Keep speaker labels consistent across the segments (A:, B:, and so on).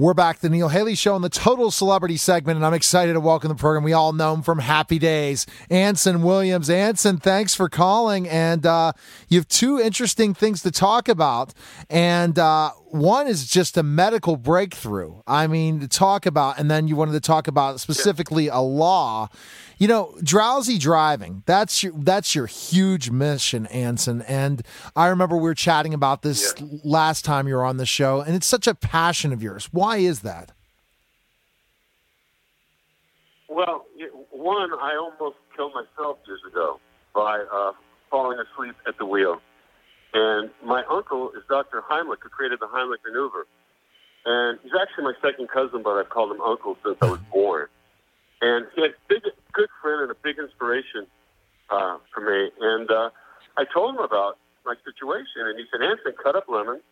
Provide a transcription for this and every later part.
A: We're back to the Neil Haley Show on the Total Celebrity segment, and I'm excited to welcome the program. We all know him from Happy Days, Anson Williams. Anson, thanks for calling, and uh, you have two interesting things to talk about, and uh, one is just a medical breakthrough. I mean, to talk about, and then you wanted to talk about specifically a law. You know, drowsy driving. That's your that's your huge mission, Anson. And I remember we were chatting about this
B: Yeah.
A: last time you were on the show, and it's such a passion of yours. Why is that?
B: Well, one, I almost killed myself years ago by uh, falling asleep at the wheel. And my uncle is Dr. Heimlich, who created the Heimlich maneuver. And he's actually my second cousin, but I've called him uncle since I was born. And he had a big, good friend and a big inspiration uh, for me. And uh, I told him about my situation, and he said, Anson, cut up lemons,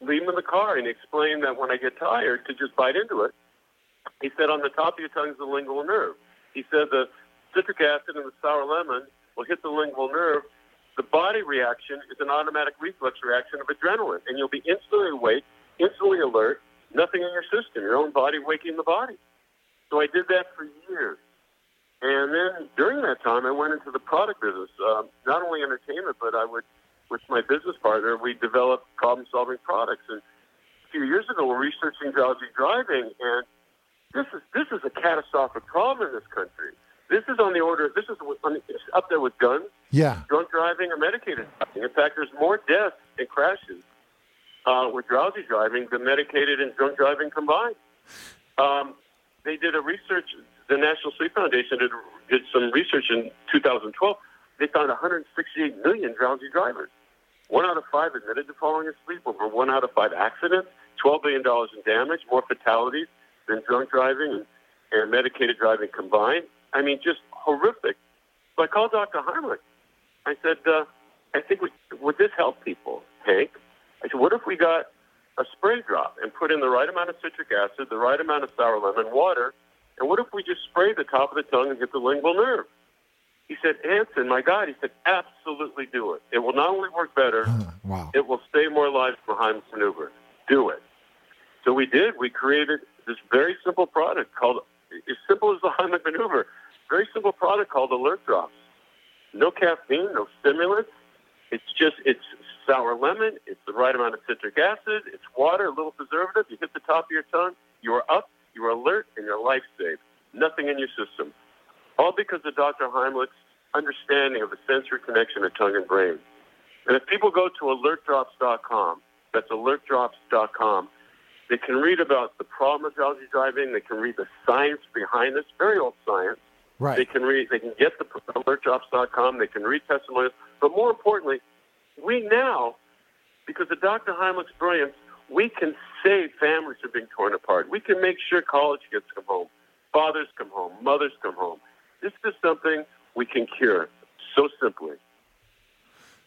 B: leave them in the car. And he explained that when I get tired, to just bite into it. He said, on the top of your tongue is the lingual nerve. He said the citric acid and the sour lemon will hit the lingual nerve. The body reaction is an automatic reflex reaction of adrenaline, and you'll be instantly awake, instantly alert, nothing in your system, your own body waking the body. So I did that for years. And then during that time, I went into the product business, um, not only entertainment, but I would, with my business partner, we developed problem-solving products. And a few years ago, we're researching drowsy driving, and this is this is a catastrophic problem in this country. This is on the order. This is on, it's up there with guns,
A: Yeah.
B: drunk driving, or medicated driving. In fact, there's more deaths and crashes uh, with drowsy driving than medicated and drunk driving combined. Um, they did a research. The National Sleep Foundation did, did some research in 2012. They found 168 million drowsy drivers. One out of five admitted to falling asleep. Over one out of five accidents. 12 billion dollars in damage. More fatalities than drunk driving and, and medicated driving combined. I mean, just horrific. So I called Dr. Heimlich. I said, uh, I think we, would this help people, Hank? I said, what if we got a spray drop and put in the right amount of citric acid, the right amount of sour lemon water, and what if we just spray the top of the tongue and hit the lingual nerve? He said, Anson, my God, he said, absolutely do it. It will not only work better,
A: Wow.
B: it will save more lives from Heimlich maneuver. Do it. So we did. We created this very simple product called, as simple as the Heimlich maneuver, very simple product called Alert Drops. No caffeine, no stimulants. It's just, it's sour lemon. It's the right amount of citric acid. It's water, a little preservative. You hit the top of your tongue. You are up, you are alert, and your life saved. Nothing in your system. All because of Dr. Heimlich's understanding of the sensory connection of tongue and brain. And if people go to alertdrops.com, that's alertdrops.com, they can read about the problem of drowsy driving. They can read the science behind this, very old science.
A: Right.
B: They can read, they can get the alertdrops.com. They can read testimonials. But more importantly, we now, because of Dr. Heimlich's brilliance, we can save families from being torn apart. We can make sure college kids come home, fathers come home, mothers come home. This is something we can cure so simply.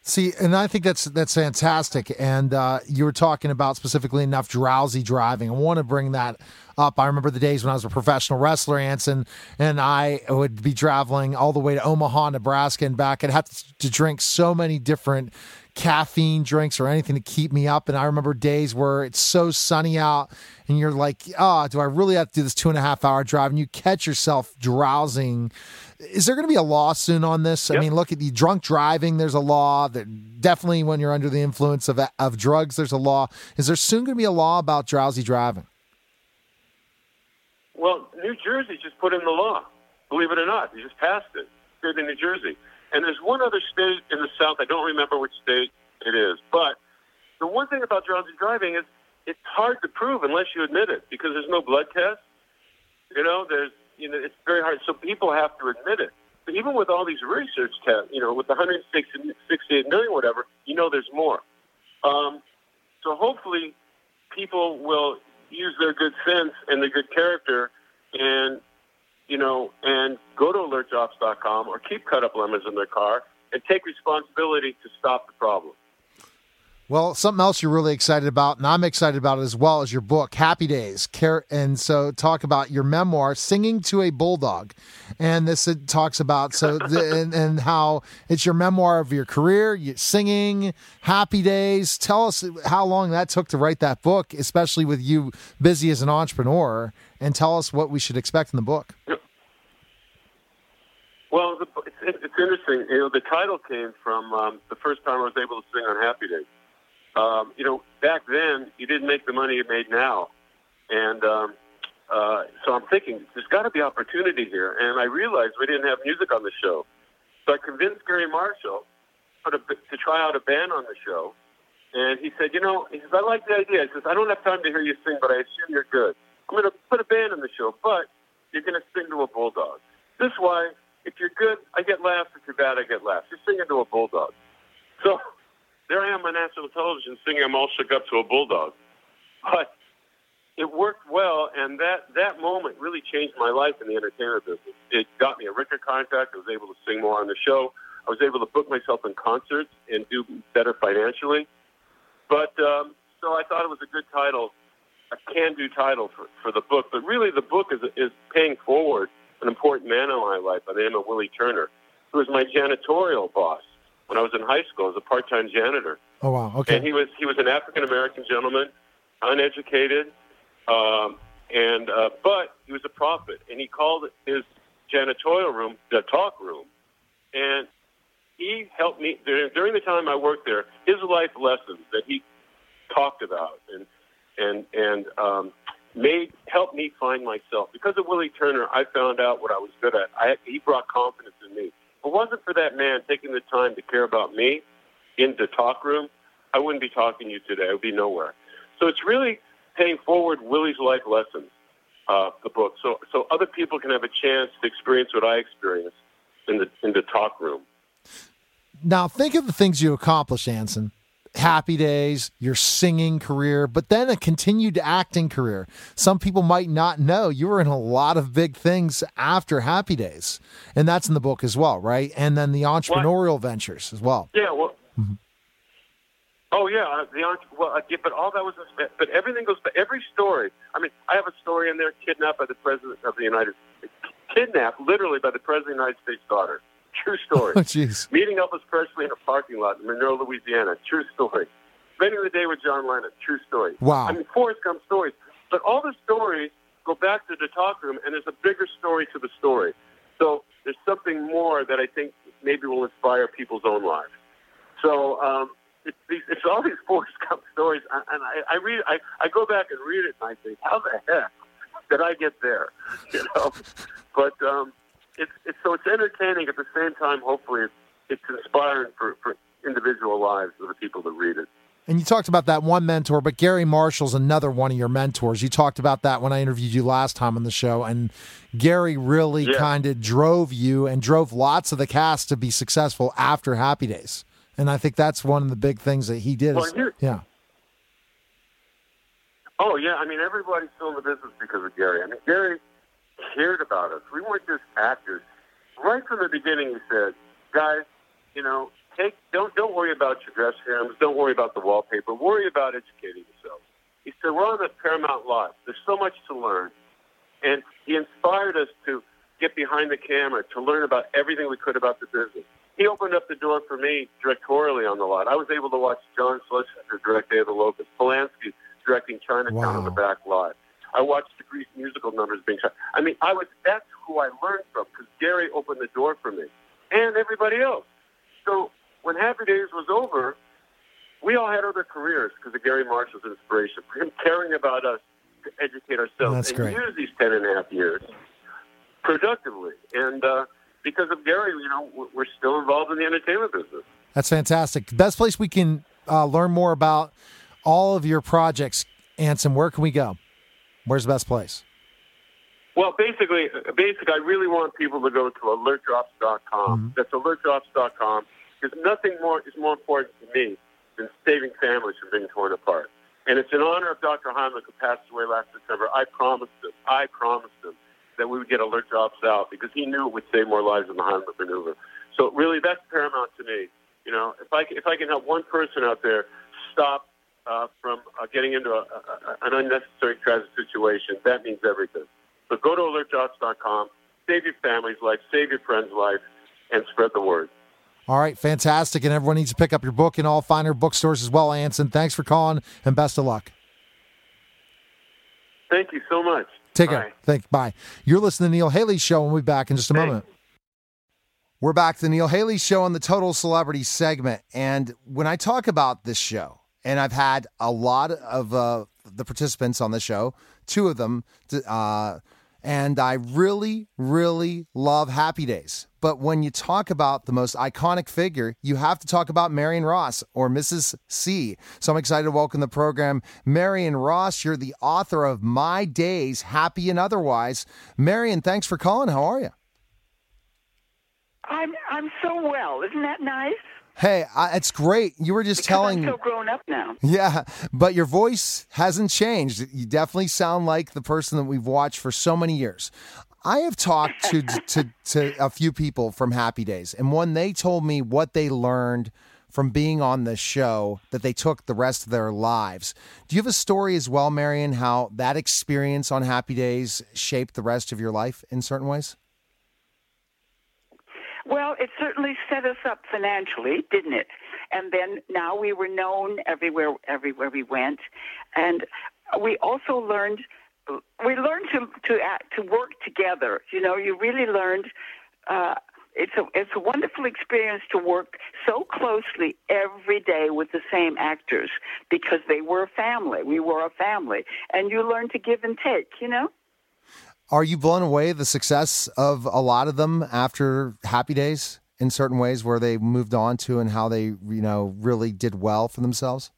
A: See, and I think that's that's fantastic. And uh, you were talking about specifically enough drowsy driving. I want to bring that up. I remember the days when I was a professional wrestler, Anson, and I would be traveling all the way to Omaha, Nebraska, and back. I'd have to drink so many different caffeine drinks or anything to keep me up. And I remember days where it's so sunny out, and you're like, "Oh, do I really have to do this two and a half hour drive?" And you catch yourself drowsing Is there going to be a law soon on this?
B: Yep.
A: I mean, look at the drunk driving. There's a law. That definitely, when you're under the influence of of drugs, there's a law. Is there soon going to be a law about drowsy driving?
B: Well, New Jersey just put in the law. Believe it or not, they just passed it here in New Jersey. And there's one other state in the South. I don't remember which state it is, but the one thing about drowsy driving is it's hard to prove unless you admit it because there's no blood test. You know, there's you know it's very hard. So people have to admit it. But even with all these research tests, you know, with the 168 million, whatever, you know, there's more. Um, so hopefully, people will use their good sense and their good character, and you know, and go to alertdrops.com or keep cut up lemons in their car and take responsibility to stop the problem.
A: Well, something else you're really excited about, and I'm excited about it as well, is your book, Happy Days. And so, talk about your memoir, Singing to a Bulldog. And this it talks about so the, and, and, how it's your memoir of your career, you singing, Happy Days. Tell us how long that took to write that book, especially with you busy as an entrepreneur, and tell us what we should expect in the book.
B: Well, it's, it's interesting. You know, the title came from um, the first time I was able to sing on Happy Days. Um, you know, back then you didn't make the money you made now, and um, uh, so I'm thinking there's got to be opportunity here. And I realized we didn't have music on the show, so I convinced Garry Marshall to, to try out a band on the show. And he said, you know, he says I like the idea. He says I don't have time to hear you sing, but I assume you're good. I'm going to put a band in the show, but you're going to sing to a bulldog. This way, if you're good, I get laughs. If you're bad, I get laughs. You're singing to a bulldog. So there I am on national television singing I'm all shook up to a bulldog. But it worked well, and that, that moment really changed my life in the entertainment business. It got me a record contract. I was able to sing more on the show. I was able to book myself in concerts and do better financially. But um, so I thought it was a good title, a can-do title for, for the book. But really, the book is, is paying forward an important man in my life by the name of Willie Turner, who was my janitorial boss when I was in high school as a part-time janitor.
A: Oh wow! Okay.
B: And he was he was an African American gentleman, uneducated, um, and uh, but he was a prophet, and he called his janitorial room the talk room, and he helped me during the time I worked there. His life lessons that he talked about and and and um, made helped me find myself. Because of Willie Turner, I found out what I was good at. I, he brought confidence in me. If it wasn't for that man taking the time to care about me in the talk room, I wouldn't be talking to you today. I would be nowhere. So it's really paying forward Willie's life lessons, uh, the book, so so other people can have a chance to experience what I experienced in the in the talk room.
A: Now think of the things you accomplished, Anson. Happy Days, your singing career, but then a continued acting career. Some people might not know you were in a lot of big things after Happy Days, and that's in the book as well, right? And then the entrepreneurial what? ventures as well.
B: Yeah, well. Mm-hmm. Oh yeah, uh, the well, yeah, but all that was, but everything goes. But every story. I mean, I have a story in there: kidnapped by the president of the United, States. kidnapped literally by the president of the United States' daughter. True story.
A: Oh, jeez.
B: Meeting Elvis Presley in a parking lot in Monroe, Louisiana. True story. Spending the day with John Lennon. True story.
A: Wow.
B: I mean, Forrest Gump stories. But all the stories go back to the talk room, and there's a bigger story to the story. So there's something more that I think maybe will inspire people's own lives. So um, it's, these, it's all these Forrest Gump stories, and I, I read, I, I go back and read it, and I think, how the heck did I get there? You know, but um, it's, it's so it's entertaining at the same time. Hopefully, it's, it's inspiring for, for individual lives of the people that read it.
A: And you talked about that one mentor, but Garry Marshall's another one of your mentors. You talked about that when I interviewed you last time on the show, and Garry really yeah. kind of drove you and drove lots of the cast to be successful after Happy Days. And I think that's one of the big things that he did.
B: Well,
A: is, yeah.
B: Oh yeah, I mean everybody's still in the business because of Garry. I mean Garry cared about us. We weren't just actors. Right from the beginning, he said, "Guys, you know, take don't don't worry about your dress cams. Don't worry about the wallpaper. Worry about educating yourself." He said, "We're on the Paramount lot. There's so much to learn," and he inspired us to get behind the camera to learn about everything we could about the business. He opened up the door for me directorially on the lot. I was able to watch John Schlesinger direct Day of the Locust, Polanski directing Chinatown wow. on the back lot. I watched the Grease musical numbers being shot. I mean, I was that's who I learned from because Garry opened the door for me and everybody else. So when Happy Days was over, we all had other careers because of Garry Marshall's inspiration, for him caring about us to educate ourselves
A: That's
B: and
A: great.
B: use these ten and a half years productively. And uh, because of Garry, you know, we're- still involved in the entertainment business.
A: That's fantastic. The best place we can uh, learn more about all of your projects, Anson, where can we go? Where's the best place?
B: Well, basically, basically, I really want people to go to alertdrops.com. Mm-hmm. That's alertdrops.com because nothing more is more important to me than saving families from being torn apart. And it's in honor of Dr. Heimlich, who passed away last December. I promised him, I promised him that we would get alert drops out because he knew it would save more lives than the Heimlich maneuver. So really, that's paramount to me. You know, if I if I can help one person out there stop uh, from uh, getting into a, a, an unnecessary tragic situation, that means everything. So go to alertdrops.com, save your family's life, save your friend's life, and spread the word.
A: All right, fantastic. And everyone needs to pick up your book in all finer bookstores as well, Anson. Thanks for calling and best of luck.
B: Thank you so much.
A: Take
B: Bye.
A: care. Thank Bye. You're listening to Neil Haley Show, and we'll be back in just a
B: Thanks.
A: moment. We're back to the Neil Haley Show on the Total Celebrity segment. And when I talk about this show, and I've had a lot of uh, the participants on the show, two of them, uh, and I really, really love Happy Days. But when you talk about the most iconic figure, you have to talk about Marion Ross or Mrs. C. So I'm excited to welcome the program. Marion Ross, you're the author of My Days, Happy and Otherwise. Marion, thanks for calling. How are you?
C: I'm I'm so well. Isn't that nice?
A: Hey, I, it's great. You were just
C: Because
A: telling
C: I'm so grown up now.
A: Yeah, but your voice hasn't changed. You definitely sound like the person that we've watched for so many years. I have talked to to to a few people from Happy Days, and when they told me what they learned from being on the show that they took the rest of their lives. Do you have a story as well, Marion, how that experience on Happy Days shaped the rest of your life in certain ways?
C: Well, it certainly set us up financially, didn't it? And then now we were known everywhere everywhere we went, and we also learned we learned to to act, to work together. You know, you really learned. Uh, it's a it's a wonderful experience to work so closely every day with the same actors because they were a family. We were a family, and you learn to give and take. You know.
A: Are you blown away the success of a lot of them after Happy Days in certain ways where they moved on to and how they, you know, really did well for themselves?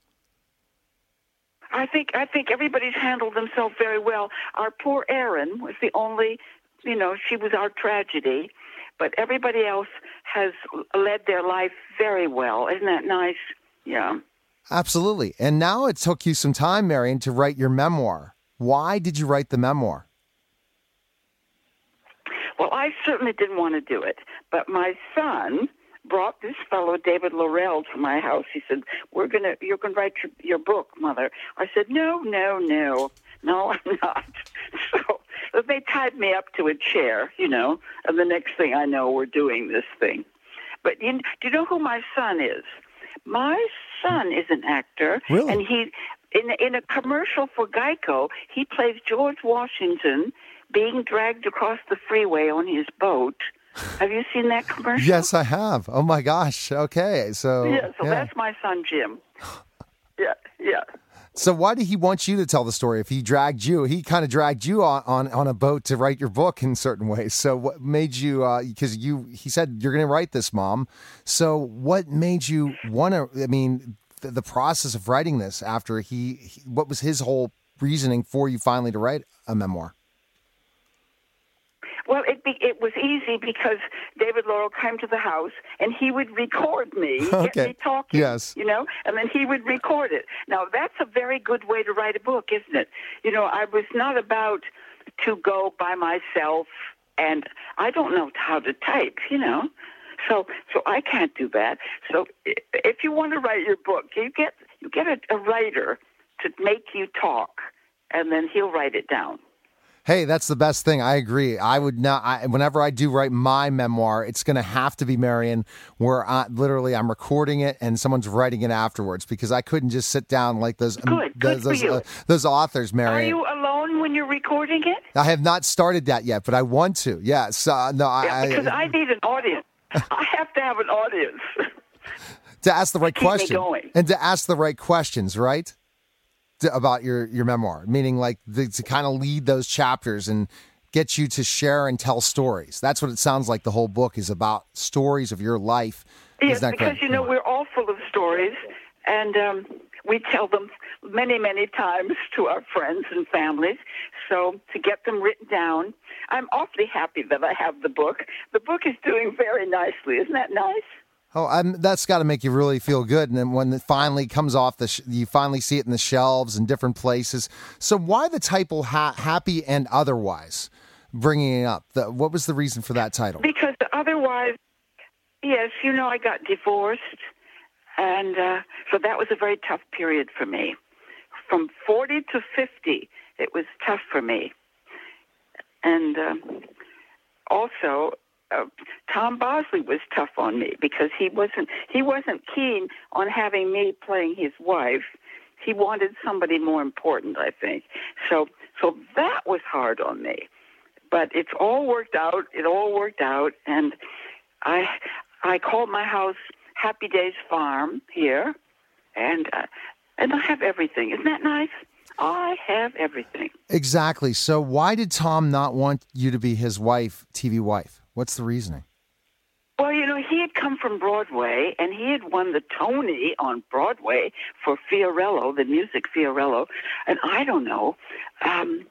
C: I think I think everybody's handled themselves very well. Our poor Erin was the only, you know, she was our tragedy, but everybody else has led their life very well. Isn't that nice? Yeah.
A: Absolutely. And now it took you some time, Marion, to write your memoir. Why did you write the memoir?
C: Well, I certainly didn't want to do it, but my son brought this fellow David Laurell to my house. He said, "We're gonna, you're gonna write your, your book, mother." I said, "No, no, no, no, I'm not." So they tied me up to a chair, you know, and the next thing I know, we're doing this thing. But you, do you know who my son is? My son is an actor,
A: Really?
C: and he in in a commercial for Geico, he plays George Washington being dragged across the freeway on his boat. Have you seen that commercial?
A: Yes, I have. Oh my gosh. Okay. So,
C: Yeah, so
A: yeah.
C: that's my son Jim. Yeah, yeah.
A: so why did he want you to tell the story if he dragged you? He kind of dragged you on, on, on a boat to write your book in certain ways. So what made you, uh, because you, he said, you're going to write this, mom. So what made you want to, I mean, the, the process of writing this after he, he, what was his whole reasoning for you finally to write a memoir?
C: Well, it be, it was easy because David Laurell came to the house and he would record me,
A: Okay.
C: get me talking.
A: Yes.
C: You know, and then he would record it. Now that's a very good way to write a book, isn't it? You know, I was not about to go by myself, and I don't know how to type. You know. So, so I can't do that. So, if you want to write your book, you get you get a, a writer to make you talk, and then he'll write it down.
A: Hey, that's the best thing. I agree. I would not. I, whenever I do write my memoir, it's going to have to be Marion, where I, literally I'm recording it and someone's writing it afterwards because I couldn't just sit down like those
C: Good. Good
A: those
C: for
A: those,
C: you.
A: uh, those authors, Marion.
C: Are you alone when you're recording it?
A: I have not started that yet, but I want to. Yes. Uh, no,
C: yeah,
A: I,
C: because I, I need an audience. I have to have an audience.
A: to ask the right question and to ask the right questions, right? To, about your your memoir, meaning like the, to kind of lead those chapters and get you to share and tell stories. That's what it sounds like. The whole book is about stories of your life.
C: Yes, because
A: correct?
C: you know we're all full of stories, and um, we tell them many, many times to our friends and families. So to get them written down, I'm awfully happy that I have the book. The book is doing very nicely. Isn't that nice?
A: Oh, I'm, that's got to make you really feel good. And then when it finally comes off the, sh- you finally see it in the shelves and different places. So why the title ha- "Happy and Otherwise"? Bringing it up, the, what was the reason for that title?
C: Because otherwise, yes, you know, I got divorced, and uh, so that was a very tough period for me. From 40 to 50, it was tough for me. And um, also, uh, Tom Bosley was tough on me because he wasn't he wasn't keen on having me playing his wife. He wanted somebody more important, I think. So so that was hard on me. But it's all worked out. It all worked out, and I I called my house Happy Days Farm here, and uh, and I have everything. Isn't that nice? I have everything.
A: Exactly. So why did Tom not want you to be his wife, TV wife? What's the reasoning?
C: Well, you know, he had come from Broadway, and he had won the Tony on Broadway for Fiorello, the music Fiorello, and I don't know. Um,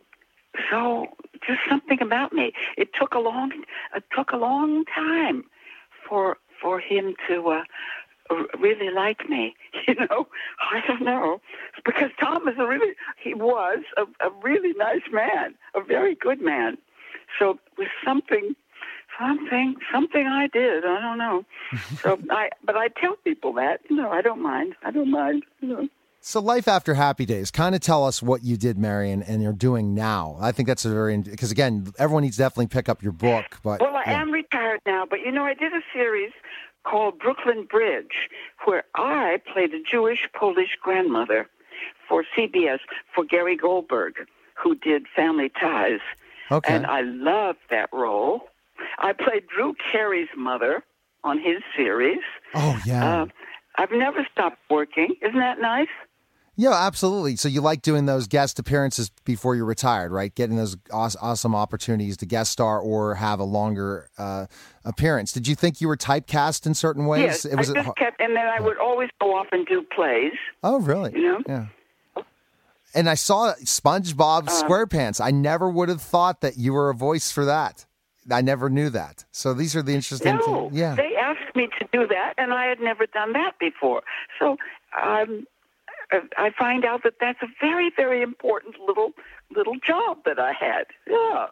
C: so just something about me. It took a long, it took a long time for for him to uh, really like me. You know, I don't know because Tom is a really he was a, a really nice man, a very good man. So it was something something something I did. I don't know. so I but I tell people that you know I don't mind. I don't mind. You know.
A: So life after Happy Days, kind of tell us what you did, Marion, and you're doing now. I think that's a very because again, everyone needs to definitely pick up your book. But
C: Well, I
A: yeah.
C: am retired now, but you know I did a series called Brooklyn Bridge where I played a Jewish Polish grandmother for CBS for Gary Goldberg, who did Family Ties.
A: Okay.
C: And I loved that role. I played Drew Carey's mother on his series.
A: oh yeah,
C: Uh, I've never stopped working. Isn't that nice?
A: yeah, absolutely. So you like doing those guest appearances before you're retired, right? Getting those awesome opportunities to guest star or have a longer uh, appearance. Did you think you were typecast in certain ways?
C: yes.
A: it was
C: I just kept, and then I would always go off and do plays.
A: oh really?
C: You know?
A: Yeah. And I saw SpongeBob
C: Uh.
A: SquarePants. I never would have thought that you were a voice for that. I never knew that. So these are the interesting
C: No,
A: things. Yeah.
C: they asked me to do that, and I had never done that before. So um, I find out that that's a very, very important little little job that I had. Yeah.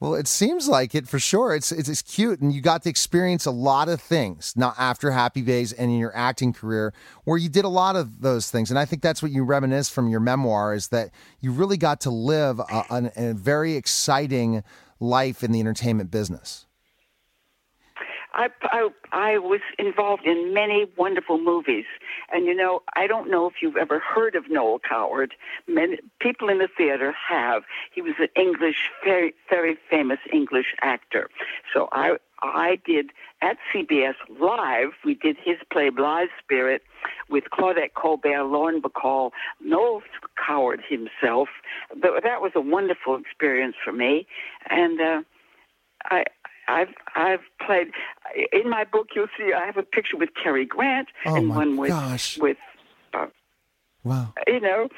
A: Well, it seems like it for sure. It's, it's it's cute, and you got to experience a lot of things. Not after Happy Days and in your acting career, where you did a lot of those things, and I think that's what you reminisce from your memoir is that you really got to live a, an- a very exciting life in the entertainment business.
C: I, I I was involved in many wonderful movies, and you know I don't know if you've ever heard of Noel Coward. Many people in the theater have. He was an English, very very famous English actor. So I I did at CBS Live. We did his play Blithe Spirit with Claudette Colbert, Lauren Bacall, Noel Coward himself. But That was a wonderful experience for me, and. Uh, I I've I've played in my book. You'll see I have a picture with Cary Grant
A: Oh,
C: and one with
A: gosh.
C: with uh,
A: Wow,
C: you know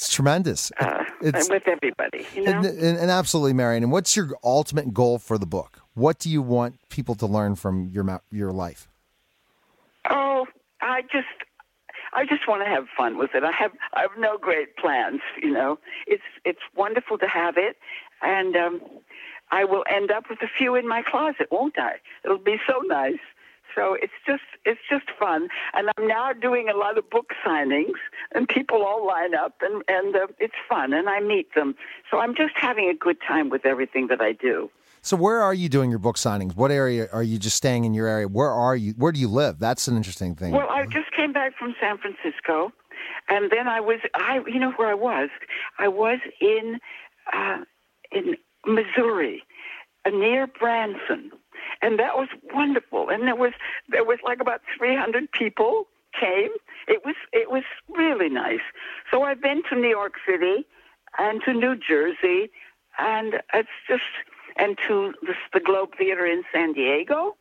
A: it's tremendous.
C: uh,
A: it's
C: with everybody. You know.
A: and, and, and absolutely, Marion. And what's your ultimate goal for the book? What do you want people to learn from your your life?
C: Oh, I just I just want to have fun with it. I have I have no great plans, you know. It's it's wonderful to have it and um I will end up with a few in my closet, won't I? It'll be so nice. So it's just it's just fun, and I'm now doing a lot of book signings, and people all line up, and and uh, it's fun, and I meet them. So I'm just having a good time with everything that I do.
A: So, where are you doing your book signings? What area are you just staying in your area? Where are you? Where do you live? That's an interesting thing.
C: Well, I just came back from San Francisco, and then I was I you know where I was? I was in uh, in Missouri, uh, near Branson, and that was wonderful. And there was there was like about 300 people came. It was it was really nice. So I've been to New York City and to New Jersey, and it's just and to the, the Globe Theater in San Diego.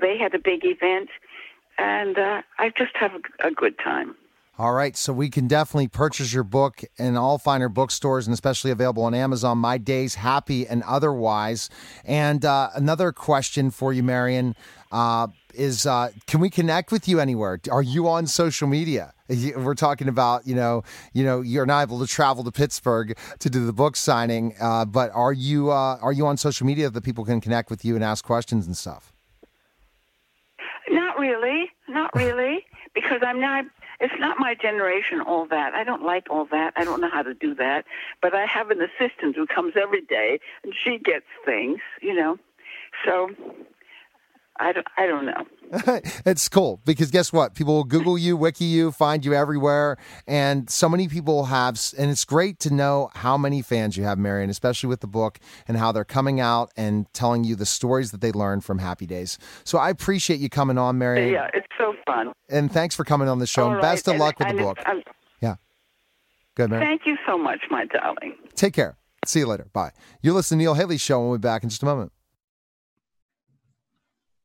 C: They had a big event, and uh, I just have a, a good time.
D: All right, so we can definitely purchase your book in all finer bookstores and especially available on Amazon. My Days Happy and Otherwise. And uh, another question for you, Marion, uh, is uh, can we connect with you anywhere? Are you on social media? We're talking about you know you know you're not able to travel to Pittsburgh to do the book signing, uh, but are you uh, are you on social media that people can connect with you and ask questions and stuff?
C: Not really, not really, because I'm not it's not my generation, all that. I don't like all that. I don't know how to do that. But I have an assistant who comes every day, and she gets things, you know. So I don't, I don't know.
D: it's cool because guess what? People will Google you, wiki you, find you everywhere. And so many people have, and it's great to know how many fans you have, Marion, especially with the book and how they're coming out and telling you the stories that they learned from Happy Days. So I appreciate you coming on, Marion.
C: Yeah, it's so fun.
D: And thanks for coming on the show.
C: Right.
D: Best of
C: and,
D: luck with
C: the
D: book. yeah. Good, Marion.
C: Thank you so much, my darling.
D: Take care. See you later. Bye. You're listening to Neil Haley Show. We'll be back in just a moment.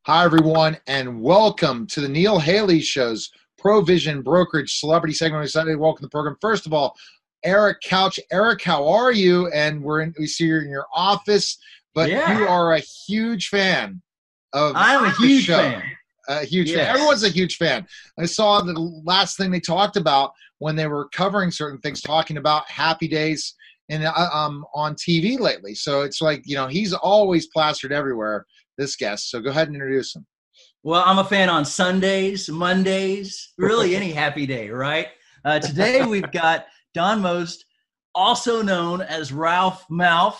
D: Hi, everyone, and welcome to the Neil Haley Show's Provision Brokerage Celebrity segment. I'm excited to welcome the program. First of all, Eric Couch. Eric, how are you? And we're in, we see you in your office, but
E: yeah.
D: you are a huge fan of.
E: I'm a huge fan.
D: A huge yes. fan. Everyone's a huge fan. I saw the last thing they talked about when they were covering certain things, talking about Happy Days and uh, um, on TV lately. So it's like you know he's always plastered everywhere this guest. So go ahead and introduce him.
E: Well, I'm a fan on Sundays, Mondays, really any happy day, right? Uh, today we've got Don Most, also known as Ralph Malph.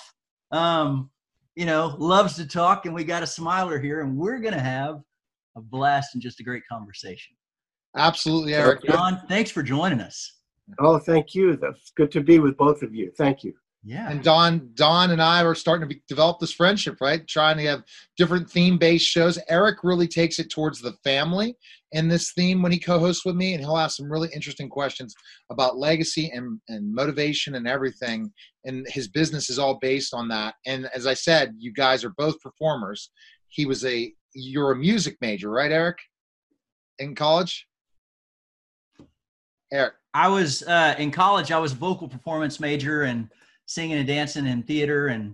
E: Um, you know, loves to talk, and we got a smiler here, and we're going to have a blast and just a great conversation.
D: Absolutely, Eric.
E: Don, thanks for joining us.
F: Oh, thank you. That's good to be with both of you. Thank you.
E: Yeah.
D: And Don, Don and I are starting to be, develop this friendship, right? Trying to have different theme-based shows. Eric really takes it towards the family in this theme when he co-hosts with me, and he'll ask some really interesting questions about legacy and, and motivation and everything. And his business is all based on that. And as I said, you guys are both performers. He was a you're a music major, right, Eric? In college? Eric.
E: I was uh, in college. I was vocal performance major and singing and dancing in theater and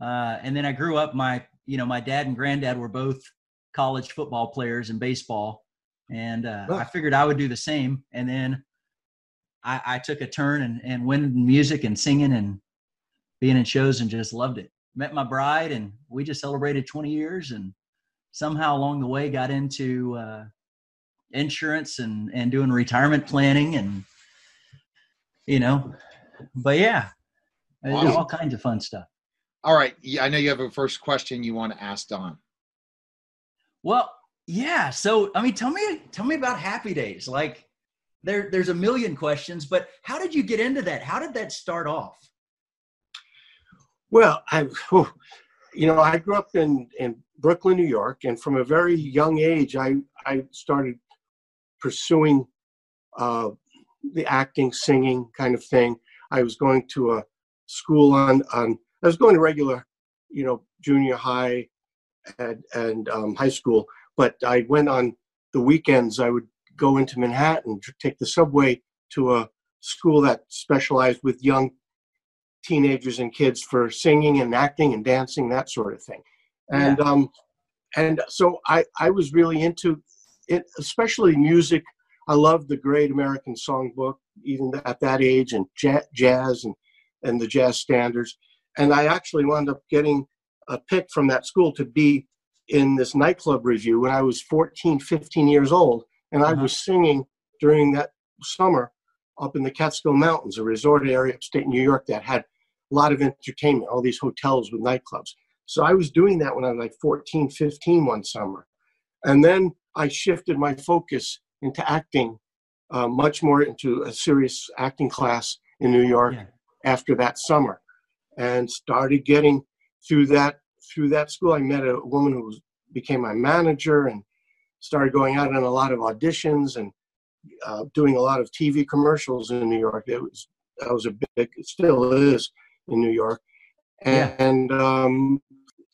E: uh, and then I grew up. My you know my dad and granddad were both college football players and baseball, and uh, I figured I would do the same. And then I, I took a turn and and went in music and singing and being in shows and just loved it. Met my bride and we just celebrated 20 years and somehow along the way got into uh, insurance and and doing retirement planning and you know but yeah Wow. All kinds of fun stuff.
D: All right. I know you have a first question you want to ask Don.
E: Well, yeah. So, I mean, tell me, tell me about Happy Days. Like, there, there's a million questions, but how did you get into that? How did that start off?
F: Well, I, you know, I grew up in in Brooklyn, New York, and from a very young age, I I started pursuing uh, the acting, singing kind of thing. I was going to a school on on I was going to regular, you know, junior high and, and um, high school, but I went on the weekends. I would go into Manhattan, take the subway to a school that specialized with young teenagers and kids for singing and acting and dancing, that sort of thing. And yeah. um, and so I I was really into it, especially music. I loved the Great American Songbook, even at that age, and jazz and and the jazz standards. And I actually wound up getting a pick from that school to be in this nightclub revue when I was 14, 15 years old. And I uh-huh. was singing during that summer up in the Catskill Mountains, a resort area upstate New York that had a lot of entertainment, all these hotels with nightclubs. So I was doing that when I was like 14, 15 one summer. And then I shifted my focus into acting uh, much more into a serious acting class in New York
E: Yeah.
F: After that summer, and started getting through that through that school. I met a woman who was, became my manager and started going out on a lot of auditions and uh, doing a lot of TV commercials in New York. It was that was a big, it still is in New York,
E: Yeah.
F: and um,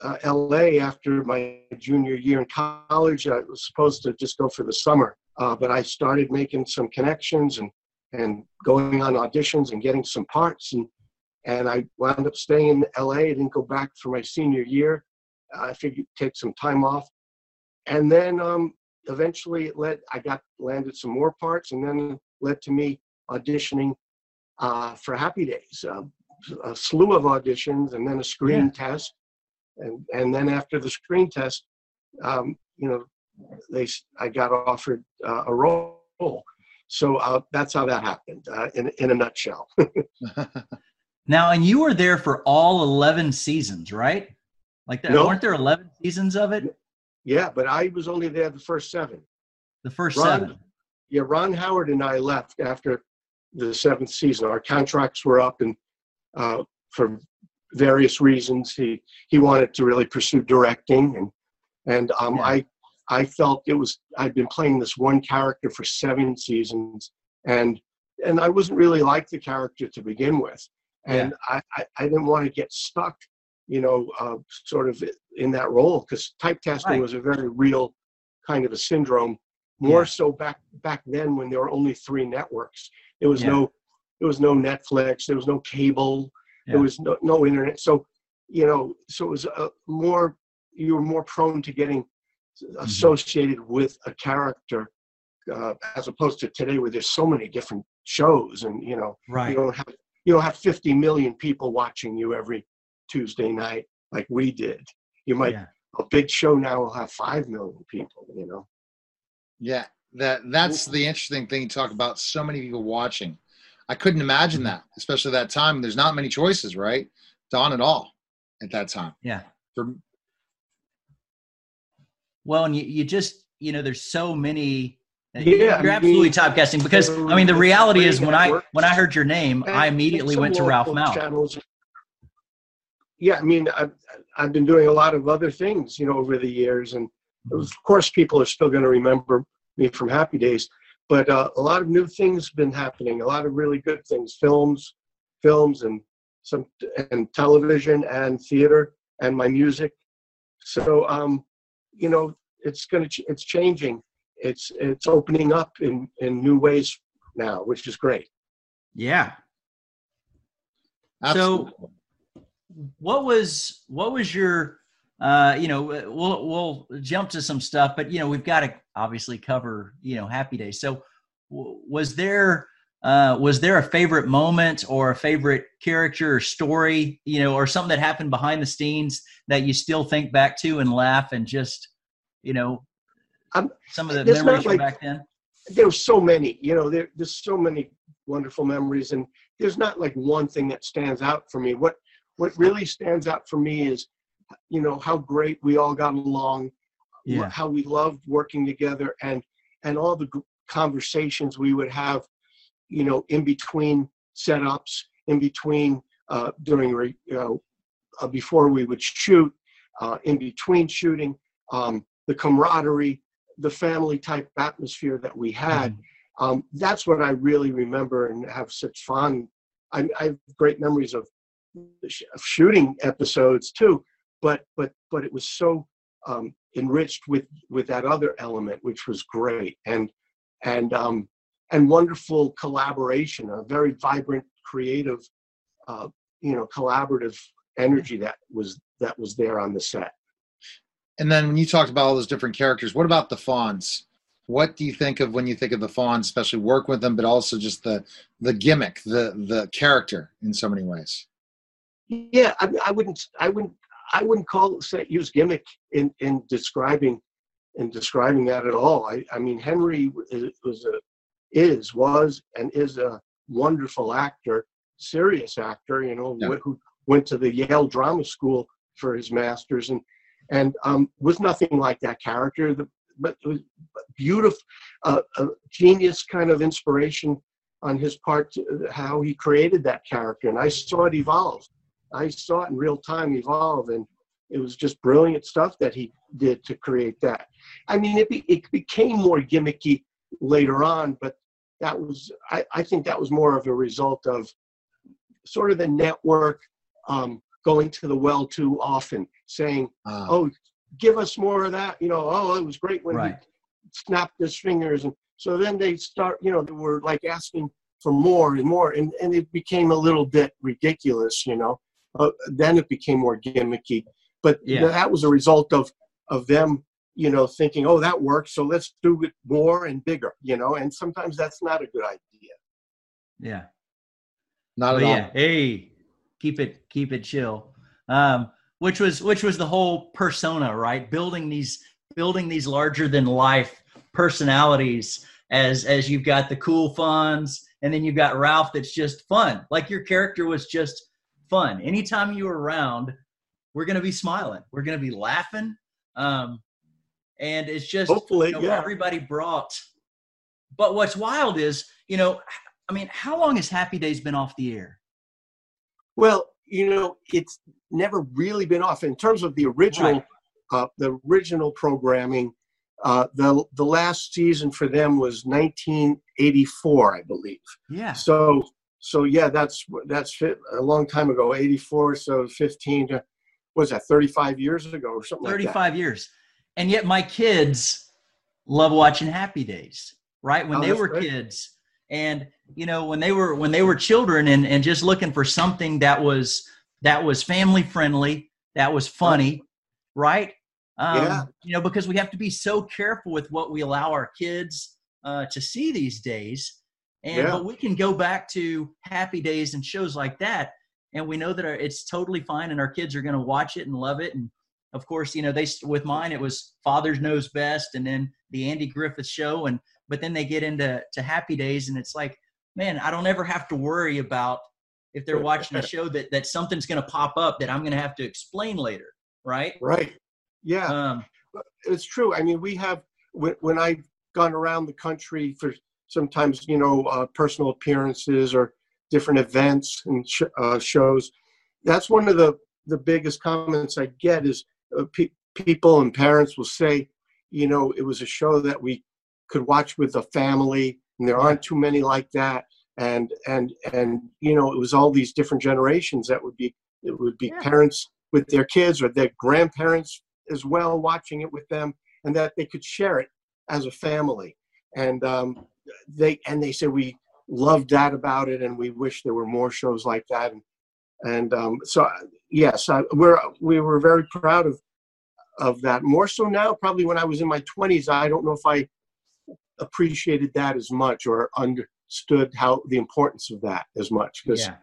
F: uh, L.A. after my junior year in college. I was supposed to just go for the summer, uh, but I started making some connections and and going on auditions and getting some parts and and I wound up staying in LA. I didn't go back for my senior year. I figured take some time off, and then um, eventually it led. I got landed some more parts, and then led to me auditioning uh, for Happy Days. Uh, a slew of auditions, and then a screen test, and and then after the screen test, um, you know, they I got offered uh, a role. So uh, that's how that happened uh, in in a nutshell.
E: Now, and you were there for all 11 seasons, right? Like, that,
F: No.
E: weren't there 11 seasons of it?
F: Yeah, but I was only there the first seven.
E: The first
F: Ron-
E: seven.
F: Yeah, Ron Howard and I left after the seventh season. Our contracts were up, and uh, for various reasons, he he wanted to really pursue directing, and and um,
E: Yeah.
F: I I felt it was I'd been playing this one character for seven seasons, and and I wasn't really like the character to begin with, and I, I I didn't want to get stuck, you know, uh, sort of in that role because typecasting
E: Right.
F: was a very real kind of a syndrome more
E: Yeah.
F: so back back then when there were only three networks there was
E: Yeah.
F: no there was no netflix there was no cable
E: Yeah.
F: there was no, no internet so you know so it was a more you were more prone to getting. Associated with a character uh, as opposed to today where there's so many different shows and you know you don't have you don't have 50 million people watching you every tuesday night like we did you might
E: Yeah.
F: a big show now will have 5 million people you know
D: Yeah, that that's the interesting thing. You talk about so many people watching. I couldn't imagine that, especially that time. There's not many choices, right? Don at all at that time.
E: Yeah.
D: For
E: Well, and you, you just, you know, there's so many.
F: Yeah,
E: you're absolutely
F: mean,
E: typecasting because I mean the reality is when I
F: networks.
E: when I heard your name, I immediately went to Ralph Malph.
F: channels. Yeah, I mean, I've, I've been doing a lot of other things, you know, over the years, and of course, people are still going to remember me from Happy Days. But uh, a lot of new things been happening. A lot of really good things, films, films, and some and television and theater and my music. So, um, you know, it's gonna ch- it's changing. It's it's opening up in in new ways now, which is great.
E: Yeah.
D: absolutely.
E: So, what was what was your uh, you know we'll we'll jump to some stuff, but you know we've got to obviously cover you know Happy Days. So, w- was there uh, was there a favorite moment or a favorite character or story you know or something that happened behind the scenes that you still think back to and laugh and just you know
F: I'm-
E: some of the
F: there's
E: memories from
F: like-
E: back then?
F: there were so many you know there, there's so many wonderful memories and there's not like one thing that stands out for me what what really stands out for me is you know how great we all got along
E: Yeah.
F: how we loved working together and and all the conversations we would have you know in between setups in between uh during re- you know uh, before we would shoot uh in between shooting um the camaraderie the family type atmosphere that we had um, that's what I really remember and have such fun. I, I have great memories of, sh- of shooting episodes too, but but but it was so um, enriched with with that other element, which was great and and um, and wonderful collaboration, a very vibrant, creative, uh, you know, collaborative energy that was that was there on the set.
D: And then when you talked about all those different characters, what about the Fonz? What do you think of when you think of the Fonz, especially work with them, but also just the the gimmick, the the character in so many ways?
F: Yeah, I, I wouldn't, I wouldn't, I wouldn't call say use gimmick in in describing in describing that at all. I, I mean, Henry was a is was and is a wonderful actor, serious actor. You know,
D: Yeah.
F: who went to the Yale Drama School for his masters and and um, was nothing like that character. The but it was beautiful, uh, a genius kind of inspiration on his part to, how he created that character, and I saw it evolve. I saw it in real time evolve, and it was just brilliant stuff that he did to create that. I mean, it, be, it became more gimmicky later on, but that was I, I think that was more of a result of sort of the network um, going to the well too often, saying,
D: Uh,
F: "Oh, give us more of that." You know, "Oh, it was great when
E: Right.
F: he snapped his fingers," and so then they start. You know, they were like asking for more and more, and and it became a little bit ridiculous. You know, uh, then it became more gimmicky, but
E: Yeah.
F: that was a result of of them. You know, thinking, "Oh, that works, so let's do it more and bigger." You know, and sometimes that's not a good idea.
E: Yeah.
D: not
E: But
D: at all.
E: yeah, hey, keep it keep it chill. Um, which was which was the whole persona, right? Building these building these larger than life personalities as as you've got the cool Fonz and then you've got Ralph that's just fun. Like your character was just fun. Anytime you were around, we're gonna be smiling. We're gonna be laughing. Um, and it's just
F: Hopefully,
E: you know,
F: yeah.
E: everybody brought but what's wild is, you know, I mean, how long has Happy Days been off the air?
F: Well, you know, it's never really been off in terms of the original,
E: Right.
F: uh, the original programming. Uh, the the last season for them was 1984, I believe.
E: Yeah.
F: So so yeah, that's that's a long time ago, 84. So 15 to was that 35 years ago or something like that.
E: 35 years. And yet my kids love watching Happy Days, right? When
F: Oh,
E: they were
F: great.
E: kids. And you know, when they were when they were children and, and just looking for something that was that was family friendly, that was funny, right? Um,
F: Yeah.
E: you know, because we have to be so careful with what we allow our kids uh, to see these days. And
F: Yeah.
E: but we can go back to Happy Days and shows like that, and we know that our, it's totally fine, and our kids are going to watch it and love it. And of course, you know, they with mine it was Father's Knows Best, and then the Andy Griffith Show, and but then they get into to Happy Days, and it's like, man, I don't ever have to worry about if they're watching a show that that something's going to pop up that I'm going to have to explain later, right?
F: Right. Yeah.
E: Um,
F: it's true. I mean, we have when, when I've gone around the country for sometimes you know uh, personal appearances or different events and sh- uh, shows. That's one of the the biggest comments I get is uh, pe- people and parents will say, you know, it was a show that we could watch with the family, and there aren't too many like that. And and and you know, it was all these different generations that would be it would be
E: Yeah.
F: parents with their kids or their grandparents as well watching it with them and that they could share it as a family and um, they and they said we loved that about it and we wish there were more shows like that and and um, so yes I, we're we were very proud of of that. More so now probably when i was in my 20s i don't know if i appreciated that as much or understood how the importance of that as much because
E: yeah.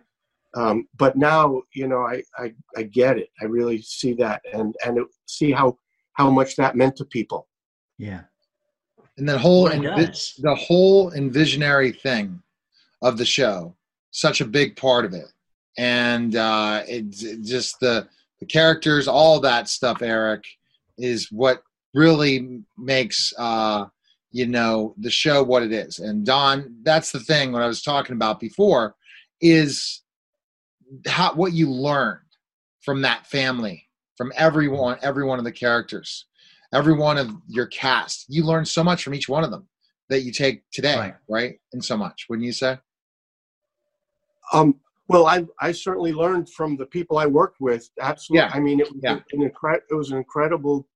F: um, but now you know I, I i get it. I really see that and and it, see how how much that meant to people.
E: Yeah.
D: and that whole
E: Well, it
D: envi- the whole envisionary thing of the show such a big part of it and uh it's it just the the characters all that stuff eric is what really makes uh you know the show what it is. And don that's the thing what i was talking about before is how what you learned from that family from everyone every one of the characters every one of your cast. You learn so much from each one of them that you take today
E: Right.
D: right, and so much wouldn't you say?
F: Um well i i certainly learned from the people i worked with absolutely
D: Yeah.
F: i mean it was
D: Yeah.
F: an incre- it was an incredible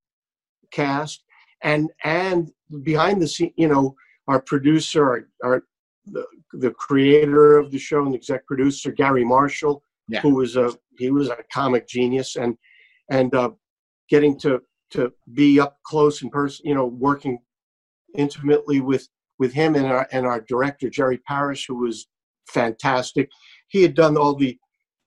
F: cast and and behind the scene you know our producer our, our the, the creator of the show and exec producer garry marshall
D: Yeah.
F: who was a he was a comic genius and and uh, getting to to be up close in person you know working intimately with with him and our and our director jerry Paris, who was fantastic he had done all the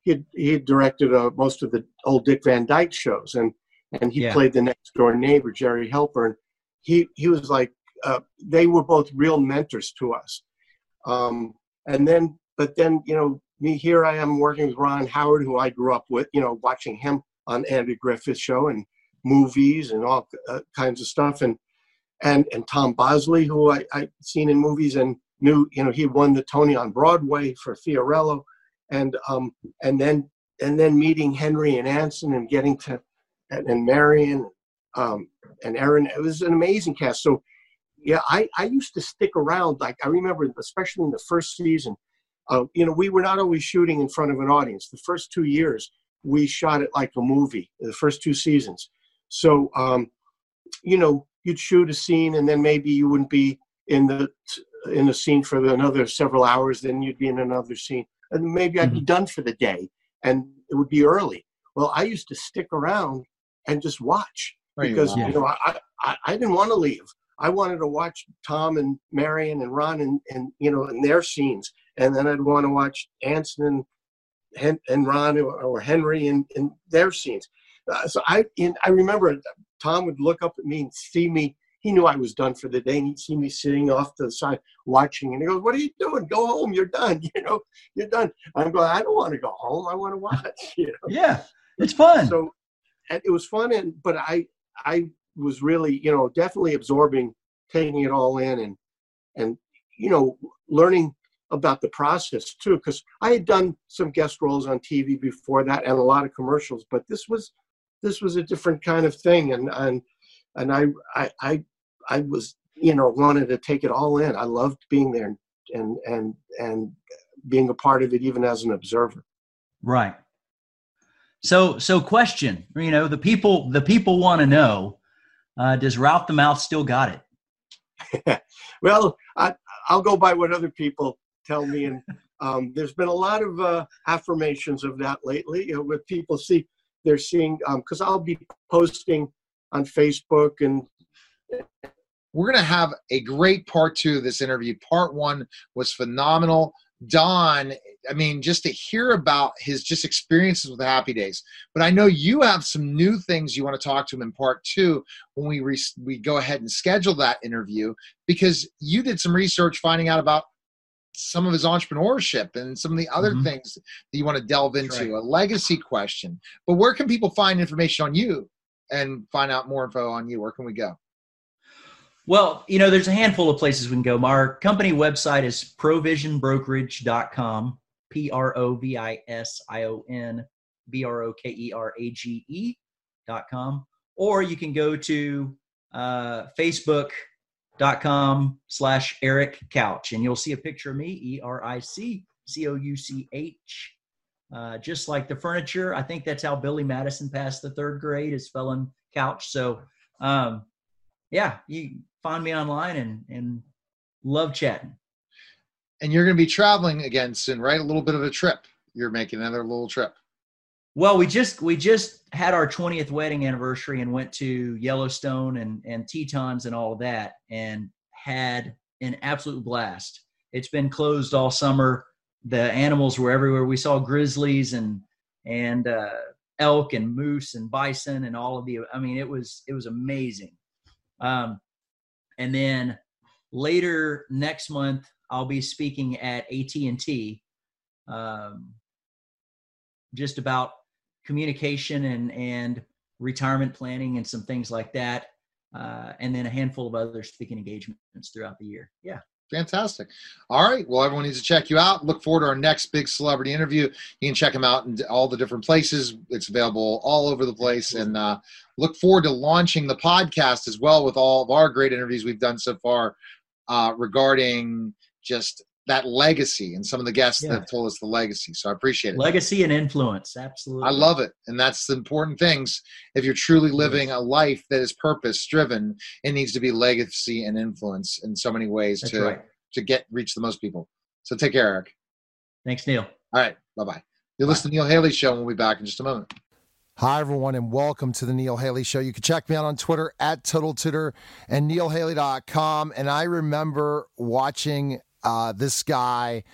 F: he had, he had directed uh, most of the old dick van dyke shows and and he
E: Yeah.
F: played the next door neighbor jerry helper and he he was like uh, they were both real mentors to us. Um, and then but then you know me here i am working with ron howard who i grew up with you know watching him on andy griffith show and movies and all uh, kinds of stuff. And
G: and and Tom Bosley, who I I seen in movies and knew, you know, he won the Tony on Broadway for Fiorello, and um and then and then meeting Henry and Anson and getting to and, and Marion um and Erin. It was an amazing cast. So yeah, I I used to stick around. Like I remember, especially in the first season. Uh, you know, we were not always shooting in front of an audience. The first two years, we shot it like a movie. The first two seasons, so um, you know, you'd shoot a scene, and then maybe you wouldn't be in the in a scene for another several hours. Then you'd be in another scene, and maybe I'd be done for the day, and it would be early. Well, I used to stick around and just watch
D: Right,
G: because you know I, I I didn't want to leave. I wanted to watch Tom and Marion and Ron and, and you know in their scenes, and then I'd want to watch Anson and Hen- and Ron or, or Henry in, in their scenes. Uh, so I in, I remember Tom would look up at me and see me. He knew I was done for the day, and he'd see me sitting off to the side watching, and he goes, "What are you doing? Go home. You're done. You know, you're done." I'm going. I don't want to go home. I want to watch. You know
E: Yeah, it's fun.
G: so and it was fun and but i i was really you know definitely absorbing taking it all in and and you know learning about the process too because i had done some guest roles on tv before that and a lot of commercials but this was this was a different kind of thing and and and i i i, I was you know wanted to take it all in i loved being there and and and being a part of it even as an observer
E: Right. So so question, you know, the people the people want to know, uh, does Ralph the Mouth still got it?
G: well, I, I'll go by what other people tell me, and um, there's been a lot of uh, affirmations of that lately. You know, with people see they're seeing because I'll be posting on Facebook and
D: We're going to have a great part two of this interview. Part one was phenomenal. Don, I mean, just to hear about his just experiences with the Happy Days. But I know you have some new things you want to talk to him in part two when we re- we go ahead and schedule that interview because you did some research finding out about some of his entrepreneurship and some of the other
E: Mhm.
D: things that you want to delve
E: That's
D: into, a legacy question. But where can people find information on you and find out more info on you? Where can we go?
E: Well, you know, there's a handful of places we can go. Our company website is provisionbrokerage.com, P R O V I S I O N B R O K E R A G E dot com. Or you can go to uh, facebook.com slash Eric Couch and you'll see a picture of me, E R I C C O U C H. Uh, just like the furniture, I think that's how Billy Madison passed the third grade is spelling couch. So, um, yeah, you find me online and and love chatting.
D: and you're going to be traveling again soon, right? A little bit of a trip. You're making another little trip.
E: Well, we just we just had our 20th wedding anniversary and went to Yellowstone and and Tetons and all of that and had an absolute blast. It's been closed all summer. The animals were everywhere. We saw grizzlies and and uh, elk and moose and bison and all of the. I mean, it was it was amazing. Um, and then later next month, I'll be speaking at AT and T, um, just about communication and and retirement planning and some things like that, uh, and then a handful of other speaking engagements throughout the year. Yeah.
D: Fantastic. All right. Well, everyone needs to check you out. Look forward to our next big celebrity interview. You can check him out in all the different places. It's available all over the place. And uh, look forward to launching the podcast as well with all of our great interviews we've done so far uh, regarding just that legacy and some of the guests
E: Yeah.
D: that have told us the legacy. So I appreciate it.
E: Legacy and influence. Absolutely.
D: I love it. And that's the important things. If you're truly living a life that is purpose driven, it needs to be legacy and influence in so many ways
E: That's
D: to
E: right.
D: to get reach the most people. So take care, Eric.
E: Thanks, Neil.
D: All right. Bye bye. You'll listen to Neil Haley show and we'll be back in just a moment.
A: Hi, everyone, and welcome to the Neil Haley Show. You can check me out on Twitter at Total Tutor and neilhaley.com. And I remember watching uh, this guy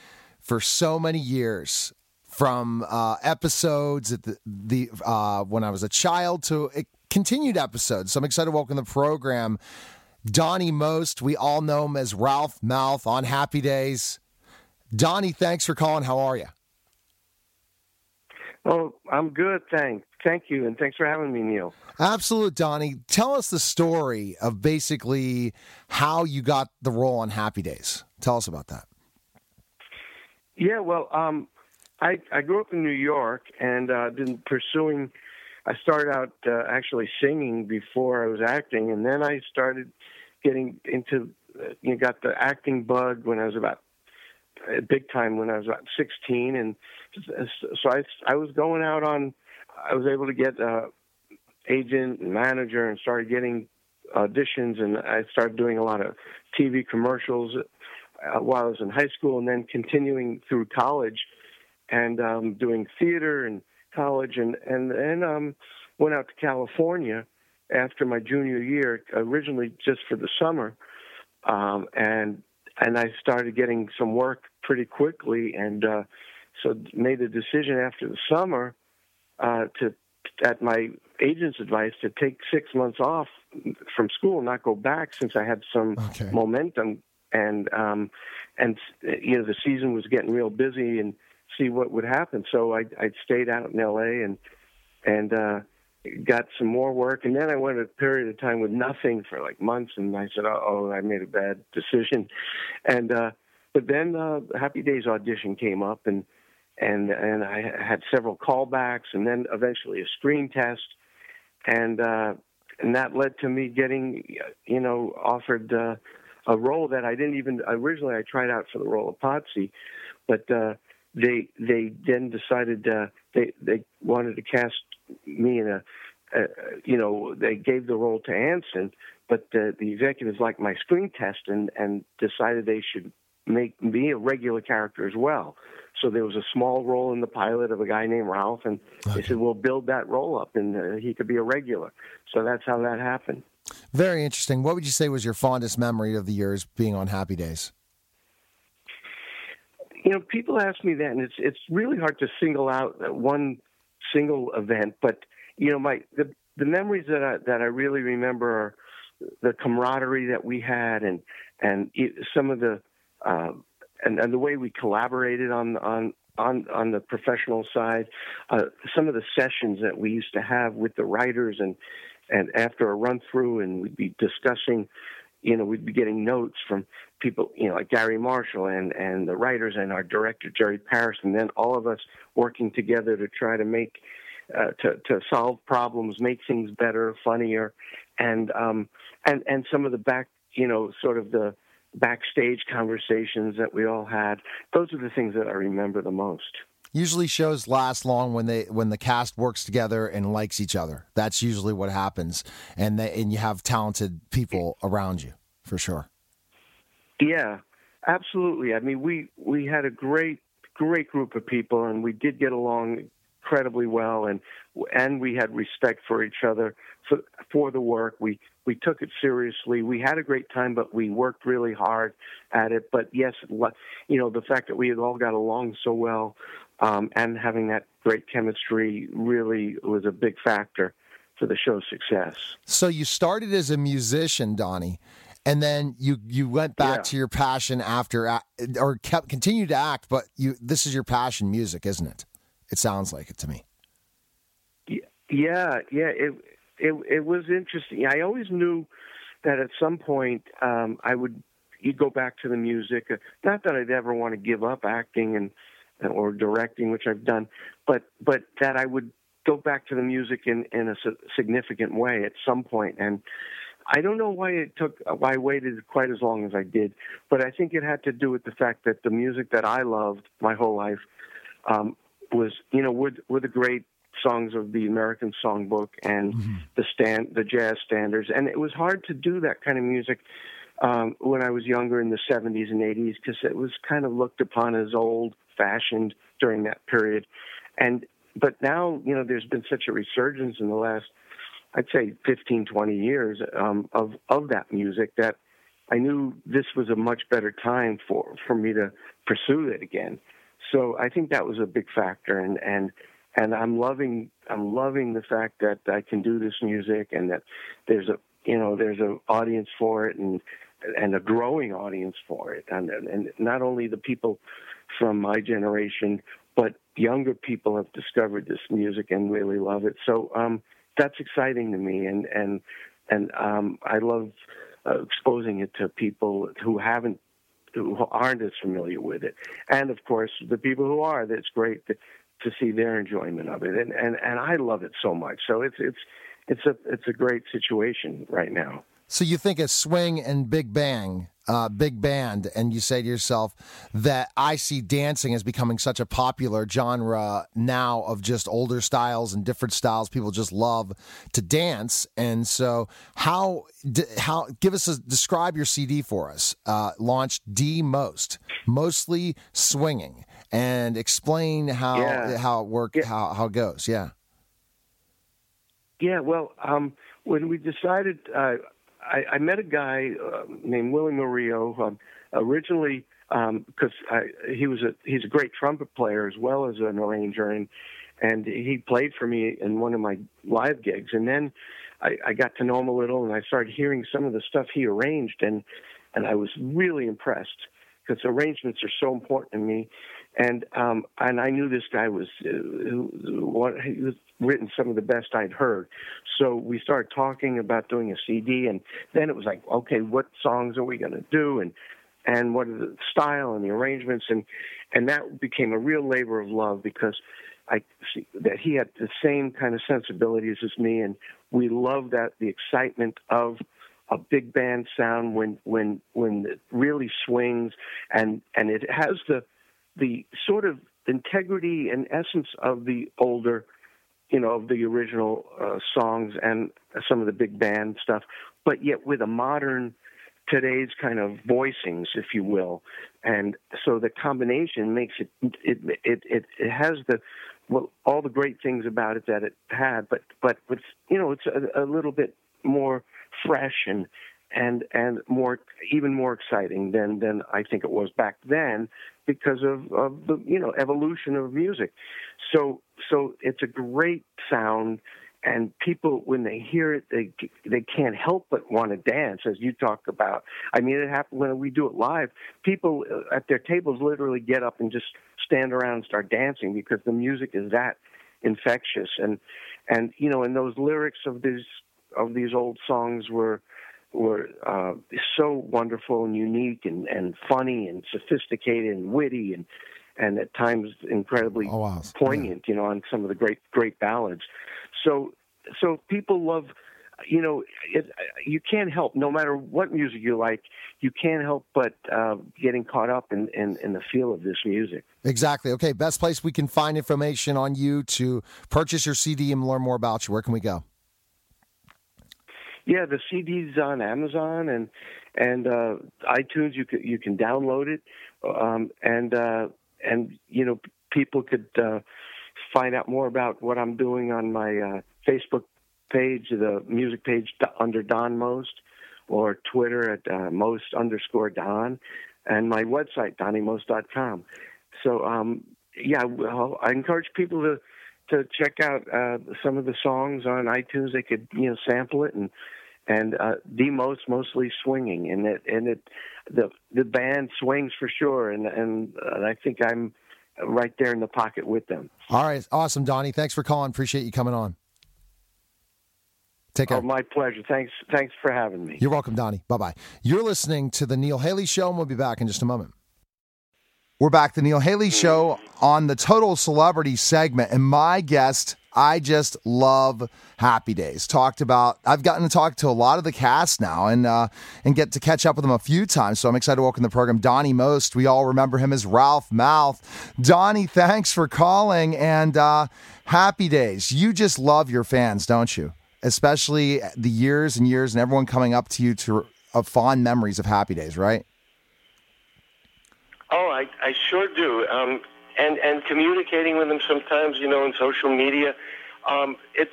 A: for so many years from uh, episodes at the, the uh, when I was a child to uh, continued episodes. So I'm excited to welcome the program. Donnie Most, we all know him as Ralph Malph on Happy Days. Donnie, thanks for calling. How are you?
F: Oh, I'm good, thanks. Thank you, and thanks for having me, Neil.
A: Absolute, Donnie. Tell us the story of basically how you got the role on Happy Days. Tell us about that.
F: Yeah, well, um, I I grew up in New York and uh, been pursuing. I started out uh, actually singing before I was acting, and then I started getting into uh, you know, got the acting bug when I was about uh, big time when I was about 16, and so I I was going out on. I was able to get a agent and manager, and started getting auditions, and I started doing a lot of TV commercials uh, while I was in high school, and then continuing through college, and um, doing theater and college, and and then um, went out to California after my junior year, originally just for the summer, um, and and I started getting some work pretty quickly, and uh, so made a decision after the summer uh, to, at my agent's advice, to take six months off from school, not go back, since I had some
A: Okay.
F: momentum, and um, and you know the season was getting real busy, and see what would happen. So I I stayed out in L.A. and and uh, got some more work, and then I went a period of time with nothing for like months, and I said, "Oh, I made a bad decision," and uh, but then uh, Happy Days audition came up, and and and I had several callbacks, and then eventually a screen test, and uh, and that led to me getting, you know, offered uh, a role that I didn't even originally. I tried out for the role of Potsy, but uh, they they then decided uh, they they wanted to cast me in a, uh, you know, they gave the role to Anson, but the the executives liked my screen test and and decided they should make me a regular character as well. So there was a small role in the pilot of a guy named Ralph, and they said, "We'll build that role up, and uh, he could be a regular." So that's how that happened.
A: Very interesting. What would you say was your fondest memory of the years being on Happy Days?
F: You know, people ask me that, and it's it's really hard to single out one single event. But you know, my the the memories that I that I really remember are the camaraderie that we had, and and it, some of the uh, and and the way we collaborated on on on on the professional side. Uh, some of the sessions that we used to have with the writers, and and after a run through, and we'd be discussing you know, we'd be getting notes from people, you know, like Garry Marshall and, and the writers and our director, Jerry Paris, and then all of us working together to try to make, uh, to, to solve problems, make things better, funnier, and, um, and, and some of the back, you know, sort of the backstage conversations that we all had. Those are the things that I remember the most.
A: Usually shows last long when they when the cast works together and likes each other. That's usually what happens, and they, and you have talented people around you for sure.
F: Yeah, absolutely. I mean, we we had a great great group of people, and we did get along incredibly well, and and we had respect for each other for for the work. We we took it seriously. We had a great time, but we worked really hard at it. But yes, you know, the fact that we had all got along so well um, and having that great chemistry really was a big factor for the show's success.
A: So you started as a musician, Donnie, and then you you went back
F: Yeah.
A: to your passion after or kept continued to act, but you this is your passion, music, isn't it? It sounds like it to me.
F: Yeah, yeah, it it it was interesting. I always knew that at some point um, I would you go back to the music. Uh, Not that I'd ever want to give up acting and or directing, which I've done, but but that I would go back to the music in in a significant way at some point. And I don't know why it took why I waited quite as long as I did, but I think it had to do with the fact that the music that I loved my whole life um, was you know were were the great songs of the American Songbook and the stand the jazz standards, and it was hard to do that kind of music um, when I was younger in the 70s and 80s because it was kind of looked upon as old fashioned during that period, and but now you know there's been such a resurgence in the last I'd say 15 20 years um, of of that music that I knew this was a much better time for for me to pursue it again. So I think that was a big factor, and and and I'm loving I'm loving the fact that I can do this music and that there's a you know there's an audience for it and and a growing audience for it, and and not only the people from my generation, but younger people have discovered this music and really love it. So um, that's exciting to me, and and and um, I love uh, exposing it to people who haven't who aren't as familiar with it, and of course the people who are. That's great to, see their enjoyment of it, and and and I love it so much. So it's it's it's a it's a great situation right now.
A: So you think of swing and big bang, uh, big band, and you say to yourself that I see dancing as becoming such a popular genre now of just older styles and different styles. People just love to dance, and so how how give us a describe your CD for us. Uh, launched D most, mostly swinging, and explain how
F: Yeah.
A: how it work
F: Yeah.
A: how how it goes. Yeah.
F: Yeah, well, um, when we decided, uh, I, I met a guy uh, named Willie Murillo. Um, originally, because he was a he's a great trumpet player as well as an arranger, and and he played for me in one of my live gigs. And then I, I got to know him a little, and I started hearing some of the stuff he arranged, and and I was really impressed because arrangements are so important to me. And um, and I knew this guy was uh, what he was written some of the best I'd heard. So we started talking about doing a CD, and then it was like, okay, what songs are we going to do, and and what are the style and the arrangements, and and that became a real labor of love because I see that he had the same kind of sensibilities as me, and we loved that the excitement of a big band sound when when when it really swings. And and it has the the sort of integrity and essence of the older you know of the original uh, songs and some of the big band stuff but yet with a modern today's kind of voicings if you will. And so the combination makes it it it it, it has the well all the great things about it that it had but but it's you know it's a, a little bit more fresh and and and more even more exciting than than I think it was back then because of of the you know evolution of music. So so it's a great sound and people when they hear it they they can't help but want to dance as you talk about. I mean it happens when we do it live. People uh, at their tables literally get up and just stand around and start dancing because the music is that infectious and and you know and those lyrics of these of these old songs were were uh, so wonderful and unique and, and funny and sophisticated and witty and and at times incredibly
A: Oh wow.
F: poignant, you know, on some of the great great ballads. So so people love you know, it, you can't help, no matter what music you like, you can't help but uh, getting caught up in, in, in the feel of this music.
A: Exactly. Okay. Best place we can find information on you to purchase your CD and learn more about you. Where can we go?
F: Yeah, the CD's on Amazon and and uh, iTunes. You can you can download it, um, and uh, and you know people could uh, find out more about what I'm doing on my uh, Facebook page, the music page under Don Most, or Twitter at uh, Most underscore Don, and my website DonnieMost.com. So um, yeah, well, I encourage people to to check out uh, some of the songs on iTunes. They could you know sample it and and uh, the most mostly swinging and it and it the the band swings for sure and and, uh, I think I'm right there in the pocket with them.
A: All right. Awesome, Donnie. Thanks for calling. Appreciate you coming on. Take care.
F: Oh, my pleasure. Thanks thanks for having me.
A: You're welcome, Donnie. Bye bye. You're listening to the Neil Haley Show, and we'll be back in just a moment. We're back. The Neil Haley Show on the Total Celebrity segment, and my guest, I just love Happy Days. Talked about. I've gotten to talk to a lot of the cast now, and uh, and get to catch up with them a few times. So I'm excited to welcome the program Donnie Most. We all remember him as Ralph Malph. Donnie, thanks for calling, and uh, Happy Days. You just love your fans, don't you? Especially the years and years, and everyone coming up to you to of fond memories of Happy Days, right?
H: Oh, I, I sure do. Um, and and communicating with them sometimes, you know, in social media, um, it's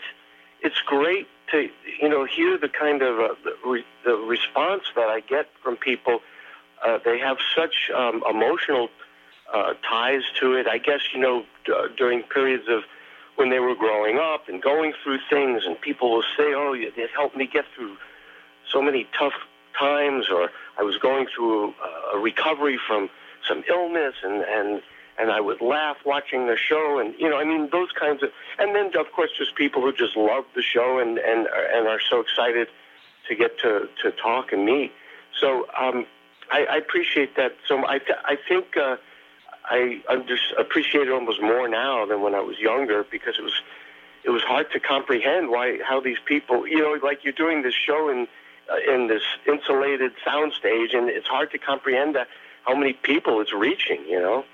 H: it's great to you know hear the kind of uh, the, re, the response that I get from people. Uh, they have such um, emotional uh, ties to it. I guess you know d- during periods of when they were growing up and going through things, and people will say, "Oh, it helped me get through so many tough times," or "I was going through a, a recovery from some illness and and and I would laugh watching the show, and you know, I mean, those kinds of, and then of course, just people who just love the show and and and are so excited to get to to talk and meet. So um, I, I appreciate that. So I I think uh, I under, appreciate it almost more now than when I was younger because it was it was hard to comprehend why how these people, you know, like you're doing this show in uh, in this insulated soundstage, and it's hard to comprehend that how many people it's reaching, you know.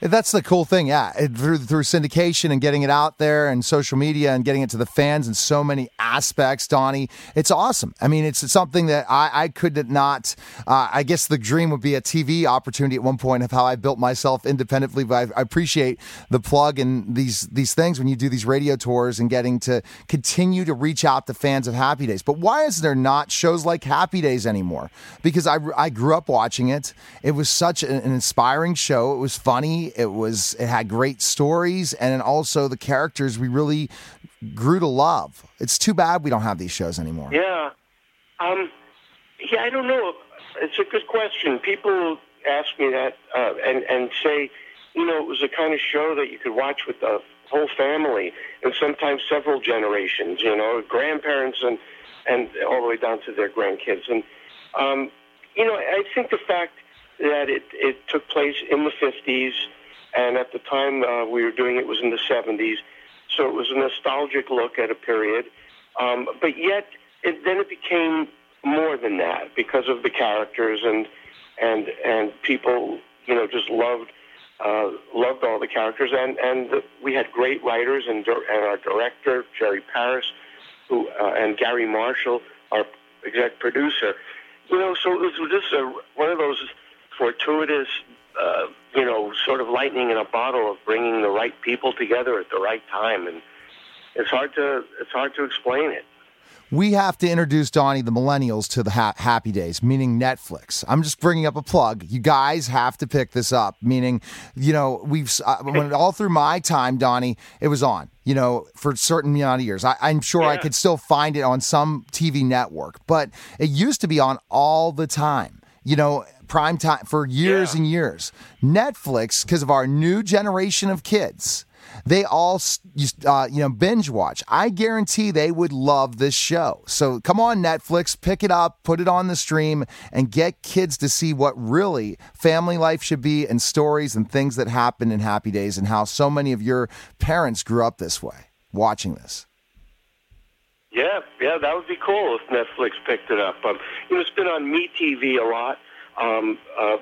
A: That's the cool thing, yeah. It, through through syndication and getting it out there and social media and getting it to the fans in so many aspects, Donnie, it's awesome. I mean, it's something that I, I could not. Uh, I guess the dream would be a TV opportunity at one point of how I built myself independently. But I, I appreciate the plug and these these things when you do these radio tours and getting to continue to reach out to fans of Happy Days. But why is there not shows like Happy Days anymore? Because I I grew up watching it. It was such an, an inspiring show. It was funny. It was it had great stories and also the characters we really grew to love. It's too bad we don't have these shows anymore.
H: Yeah. Um, yeah, I don't know. It's a good question. People ask me that uh, and and say, you know, it was a kind of show that you could watch with the whole family and sometimes several generations. You know, grandparents and and all the way down to their grandkids. And um, you know, I think the fact that it it took place in the fifties and at the time uh, we were doing it was in the 70s, so it was a nostalgic look at a period. Um, but yet, it, then it became more than that because of the characters and and and people, you know, just loved uh, loved all the characters, and and the, we had great writers and and our director Jerry Paris, who uh, and Garry Marshall, our exec producer. You know, so it was just a, one of those fortuitous uh, you know, sort of lightning in a bottle of bringing the right people together at the right time, and it's hard to it's hard to explain it.
A: We have to introduce Donnie the millennials to the ha- Happy Days, meaning Netflix. I'm just bringing up a plug. You guys have to pick this up. Meaning, you know, we've uh, when all through my time, Donnie, it was on. You know, for certain amount of years, I, am sure yeah. I could still find it on some TV network, but it used to be on all the time. You know, prime time for years yeah. and years. Netflix, because of our new generation of kids, they all uh, you know binge watch. I guarantee they would love this show. So come on Netflix, pick it up, put it on the stream, and get kids to see what really family life should be and stories and things that happen in Happy Days and how so many of your parents grew up this way watching this.
H: Yeah, yeah, that would be cool if Netflix picked it up. Um, you know, it's been on MeTV a lot um, uh,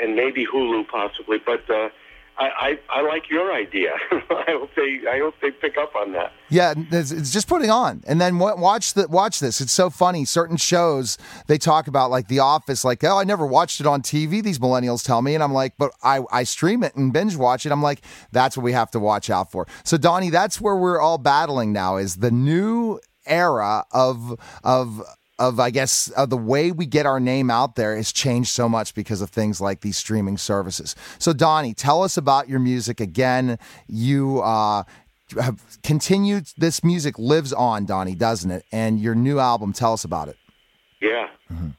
H: and maybe Hulu possibly. But uh, I, I, I like your idea. I hope they I hope they pick up on that.
A: Yeah, it's, it's just putting on, and then watch the watch this. It's so funny. Certain shows they talk about like The Office, like oh I never watched it on TV. These millennials tell me, and I'm like, but I I stream it and binge watch it. I'm like, that's what we have to watch out for. So Donnie, that's where we're all battling now. Is the new era of of of I guess of the way we get our name out there has changed so much because of things like these streaming services. So Donnie, tell us about your music again. You uh, have continued. This music lives on, Donnie, doesn't it? And your new album, tell us about it.
H: Yeah, mm-hmm.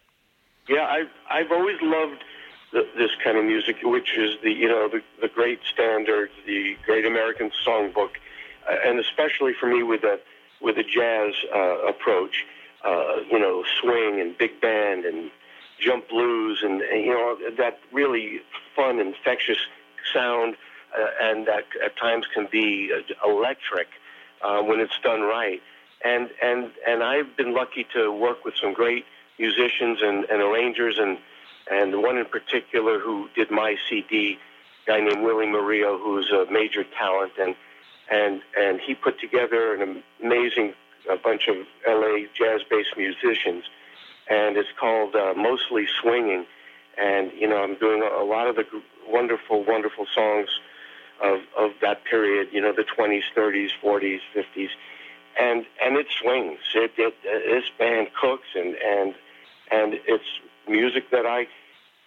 H: yeah. I've I've always loved the, this kind of music, which is the you know the the great standards, the great American songbook, uh, and especially for me with a with a jazz uh, approach uh, you know, swing and big band and jump blues and, and you know that really fun, infectious sound, uh, and that at times can be uh, electric uh, when it's done right. And and and I've been lucky to work with some great musicians and, and arrangers, and and one in particular who did my CD, a guy named Willie Murillo, who's a major talent, and and and he put together an amazing a bunch of LA jazz-based musicians, and it's called uh, Mostly Swinging. And you know, I'm doing a, lot of the wonderful, wonderful songs of of that period. You know, the 20s, 30s, 40s, 50s, and and it swings. It, it this band cooks, and and and it's music that I,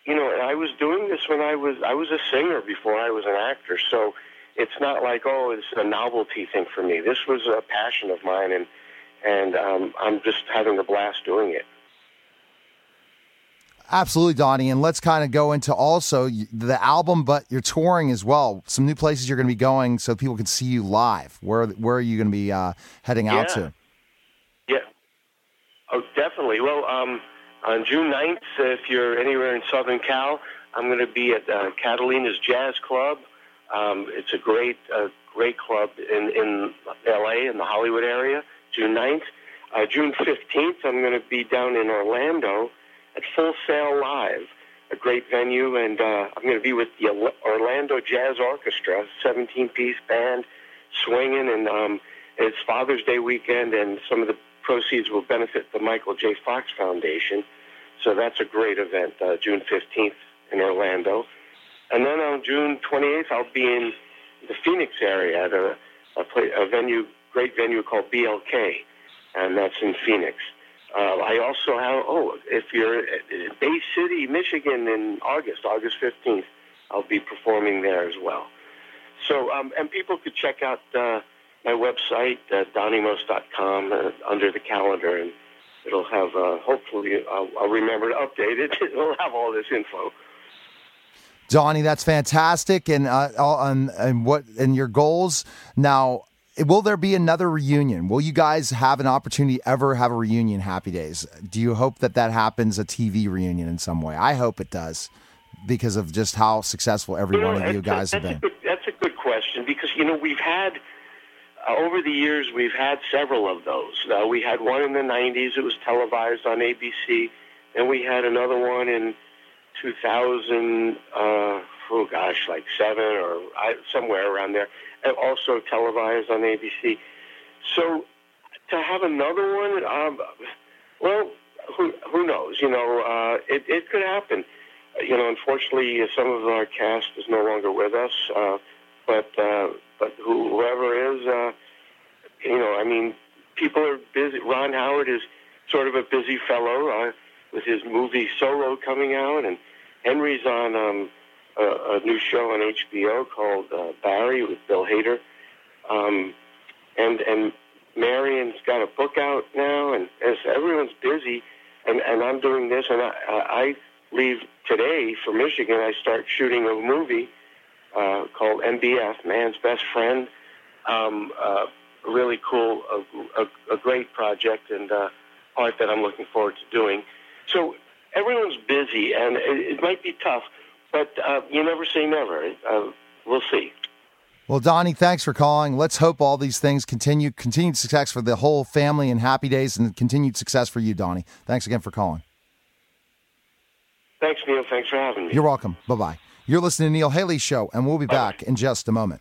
H: you know, I was doing this when I was I was a singer before I was an actor. So it's not like oh, it's a novelty thing for me. This was a passion of mine, and and um, I'm just having a blast doing it.
A: Absolutely, Donnie. And let's kind of go into also the album, but you're touring as well. Some new places you're going to be going so people can see you live. Where where are you going to be uh, heading out to?
H: Yeah. Oh, definitely. Well, um, on June 9th, if you're anywhere in Southern Cal, I'm going to be at uh, Catalina's Jazz Club. Um, it's a great, uh, great club in, in L.A. in the Hollywood area. June 9th. Uh, June 15th, I'm going to be down in Orlando at Full Sail Live, a great venue, and uh, I'm going to be with the Orlando Jazz Orchestra, 17-piece band, swinging, and um, it's Father's Day weekend, and some of the proceeds will benefit the Michael J. Fox Foundation. So that's a great event, uh, June 15th in Orlando. And then on June 28th, I'll be in the Phoenix area at a, a, play, a venue, great venue called BLK, and that's in Phoenix. Uh, I also have, oh, if you're at Bay City, Michigan in August, August 15th, I'll be performing there as well. So, um, and people could check out uh, my website, uh, donniemost.com, uh, under the calendar, and it'll have, uh, hopefully, I'll, I'll remember to update it. It'll have all this info.
A: Donnie, that's fantastic. And uh, all- and, what and your goals now? Will there be another reunion? Will you guys have an opportunity ever have a reunion? Happy Days. Do you hope that that happens a TV reunion in some way? I hope it does because of just how successful every one of you
H: that's a-
A: guys have been.
H: A good, that's a good question because you know we've had uh, over the years we've had several of those. Uh, we had one in the '90s; it was televised on ABC, and we had another one in 2000. Uh, oh gosh, like seven or I, somewhere around there, and also televised on ABC. So to have another one, um, well, who who knows? You know, uh, it it could happen. You know, unfortunately, some of our cast is no longer with us. Uh, but uh, but whoever is, uh, you know, I mean, people are busy. Ron Howard is sort of a busy fellow uh, with his movie Solo coming out, and Henry's on um, a, a new show on HBO called uh, Barry with Bill Hader, um, and and Marion's got a book out now, and as everyone's busy, and and I'm doing this, and I, I leave today for Michigan. I start shooting a movie uh, called MBF, Man's Best Friend. Um, uh, really cool, a, a, a great project, and uh, that I'm looking forward to doing. So everyone's busy, and it, it might be tough, but uh, you never say never. Uh, we'll see.
A: Well, Donnie, thanks for calling. Let's hope all these things continue. Continued success for the whole family and happy days, and continued success for you, Donnie. Thanks again for calling.
H: Thanks, Neil. Thanks for having me.
A: You're welcome. Bye bye. You're listening to Neil Haley Show, and we'll be back in just a moment.